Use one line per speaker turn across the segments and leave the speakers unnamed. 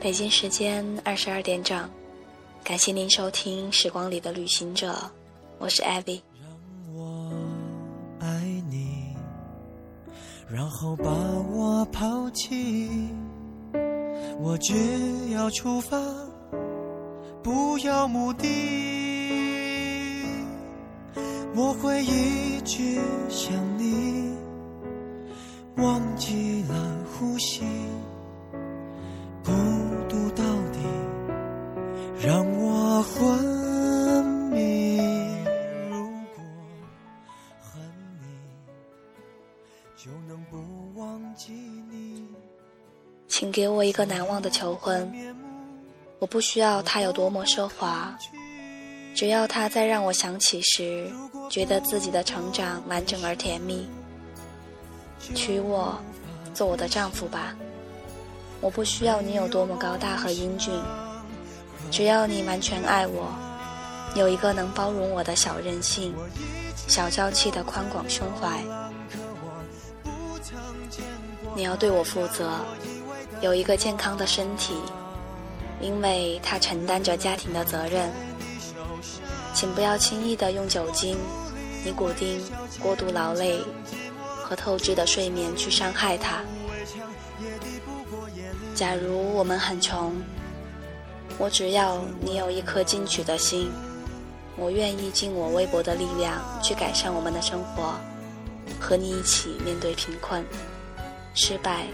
北京时间二十二点整，感谢您收听《时光里的旅行者》，我是艾薇。
让我爱你，然后把我抛弃，我只要出发，不要目的，我会一直想你，忘记了呼吸。孤独到底让我昏迷。如果恨你，就能不忘记你。
请给我一个难忘的求婚，我不需要他有多么奢华，只要他在让我想起时，觉得自己的成长完整而甜蜜。娶我，做我的丈夫吧。我不需要你有多么高大和英俊，只要你完全爱我，有一个能包容我的小任性、小娇气的宽广胸怀。你要对我负责，有一个健康的身体，因为他承担着家庭的责任。请不要轻易的用酒精、尼古丁、过度劳累和透支的睡眠去伤害他。假如我们很穷，我只要你有一颗进取的心，我愿意尽我微薄的力量去改善我们的生活，和你一起面对贫困、失败、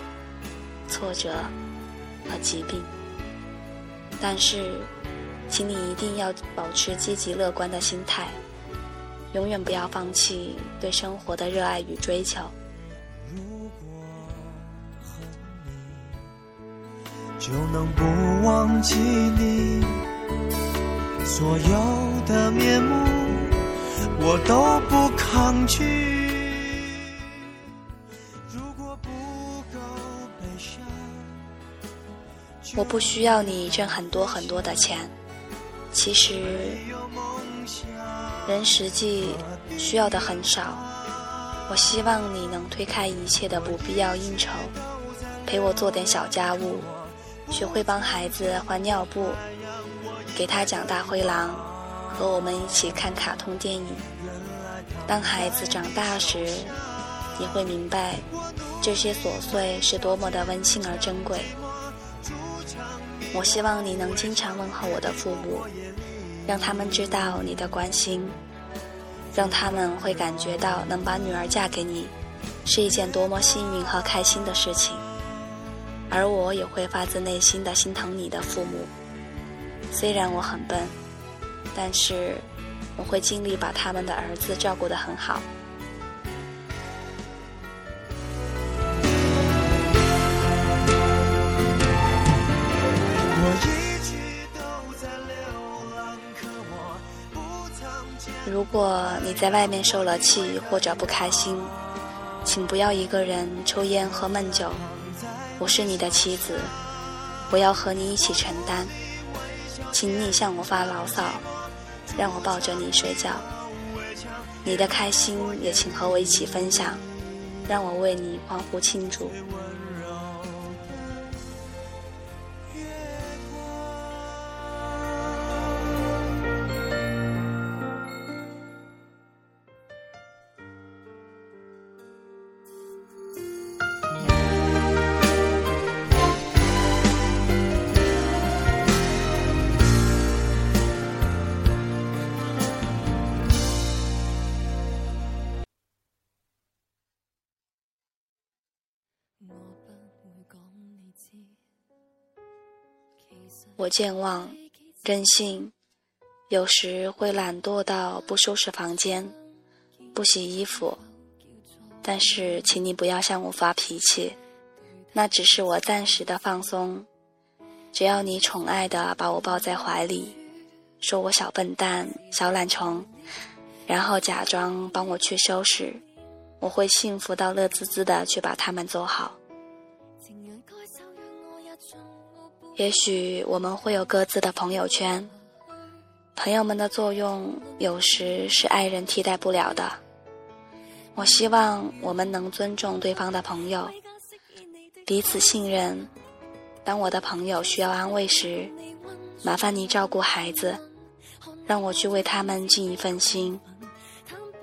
挫折和疾病。但是，请你一定要保持积极乐观的心态，永远不要放弃对生活的热爱与追求。
如果恨你就能不忘记你所有的面目，我都不抗拒。
我不需要你挣很多很多的钱，其实人实际需要的很少。我希望你能推开一切的不必要应酬，陪我做点小家务。学会帮孩子换尿布，给他讲大灰狼，和我们一起看卡通电影。当孩子长大时，你会明白这些琐碎是多么的温馨而珍贵。我希望你能经常问候我的父母，让他们知道你的关心，让他们会感觉到能把女儿嫁给你是一件多么幸运和开心的事情。而我也会发自内心的心疼你的父母。虽然我很笨，但是我会尽力把他们的儿子照顾得很好。如果你在外面受了气或者不开心，请不要一个人抽烟喝闷酒。我是你的妻子，我要和你一起承担，请你向我发牢骚，让我抱着你睡觉。你的开心也请和我一起分享，让我为你欢呼庆祝。我健忘、任性，有时会懒惰到不收拾房间、不洗衣服。但是，请你不要向我发脾气，那只是我暂时的放松。只要你宠爱的把我抱在怀里，说我小笨蛋、小懒虫，然后假装帮我去收拾，我会幸福到乐滋滋的去把它们做好。也许我们会有各自的朋友圈，朋友们的作用有时是爱人替代不了的。我希望我们能尊重对方的朋友，彼此信任。当我的朋友需要安慰时，麻烦你照顾孩子，让我去为他们尽一份心；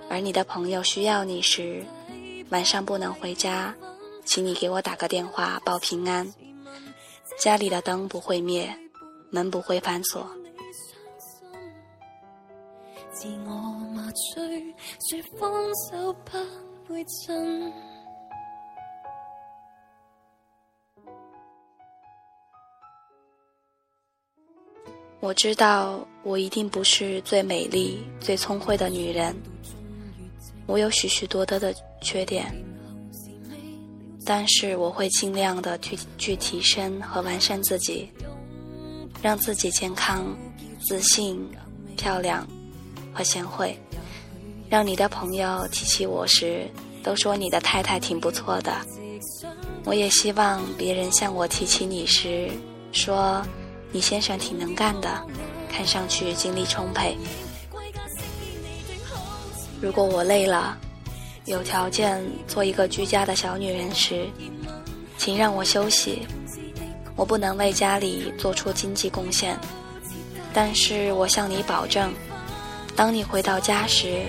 而你的朋友需要你时，晚上不能回家，请你给我打个电话报平安。家里的灯不会灭，门不会反锁。自我麻醉，说放手不会震。我知道，我一定不是最美丽、最聪慧的女人，我有许许多多的缺点，但是我会尽量的去去提升和完善自己，让自己健康、自信、漂亮。和贤惠，让你的朋友提起我时，都说你的太太挺不错的。我也希望别人向我提起你时，说你先生挺能干的，看上去精力充沛。如果我累了，有条件做一个居家的小女人时，请让我休息。我不能为家里做出经济贡献，但是我向你保证。当你回到家时，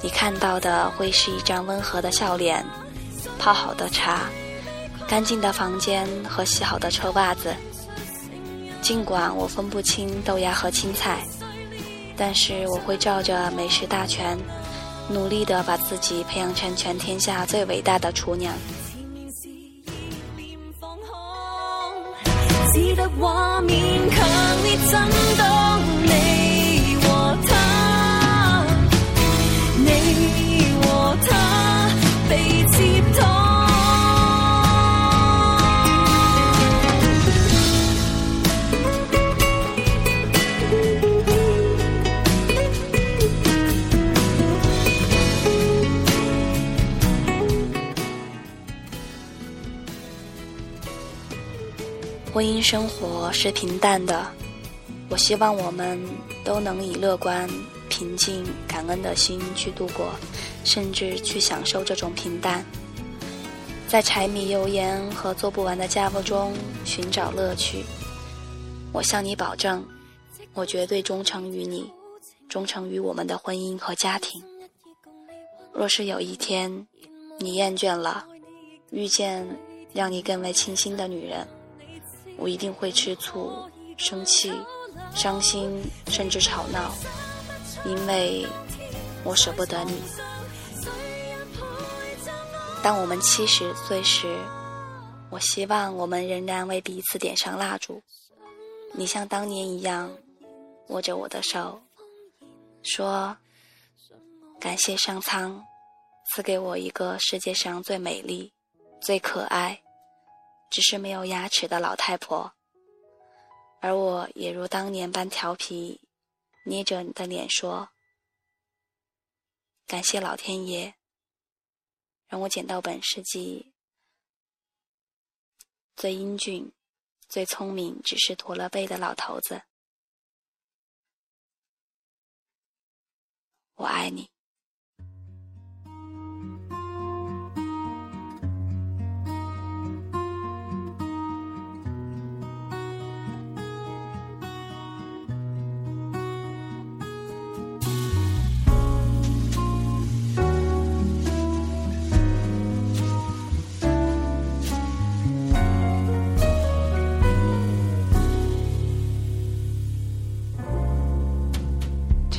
你看到的会是一张温和的笑脸，泡好的茶，干净的房间和洗好的臭袜子。尽管我分不清豆芽和青菜，但是我会照着美食大全，努力的把自己培养成全天下最伟大的厨娘。只得画面强烈震动你。婚姻生活是平淡的，我希望我们都能以乐观、平静、感恩的心去度过，甚至去享受这种平淡，在柴米油盐和做不完的家务中寻找乐趣。我向你保证，我绝对忠诚于你，忠诚于我们的婚姻和家庭。若是有一天你厌倦了，遇见让你更为倾心的女人。我一定会吃醋、生气、伤心，甚至吵闹，因为我舍不得你。当我们七十岁时，我希望我们仍然为彼此点上蜡烛。你像当年一样握着我的手，说：“感谢上苍赐给我一个世界上最美丽、最可爱。”只是没有牙齿的老太婆，而我也如当年般调皮，捏着你的脸说：“感谢老天爷，让我捡到本世纪最英俊、最聪明，只是驼了背的老头子。”我爱你。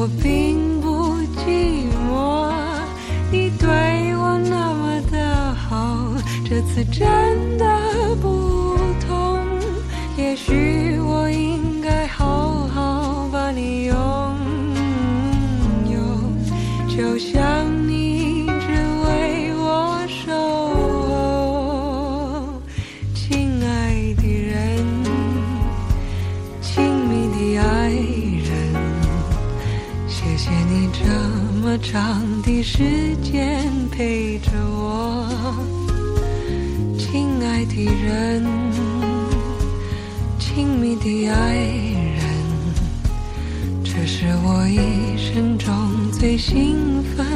我并不寂寞，你对我那么的好，这次真的不
一生中最兴奋。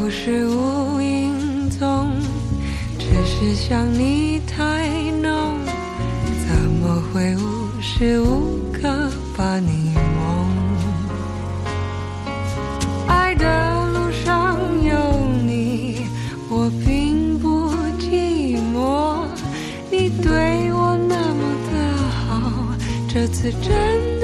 不是无影踪，只是想你太浓，怎么会无时无刻把你梦？爱的路上有你，我并不寂寞。你对我那么的好，这次真的。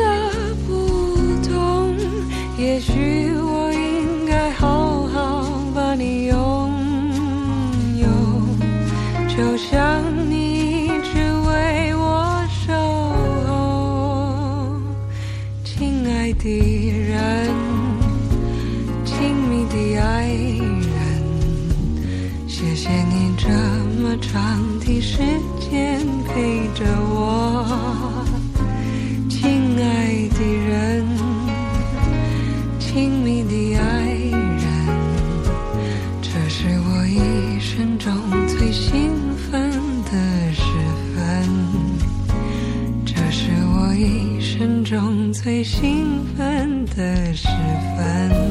天陪着我亲爱的人亲密的爱人这是我一生中最兴奋的时分。这是我一生中最兴奋的时分。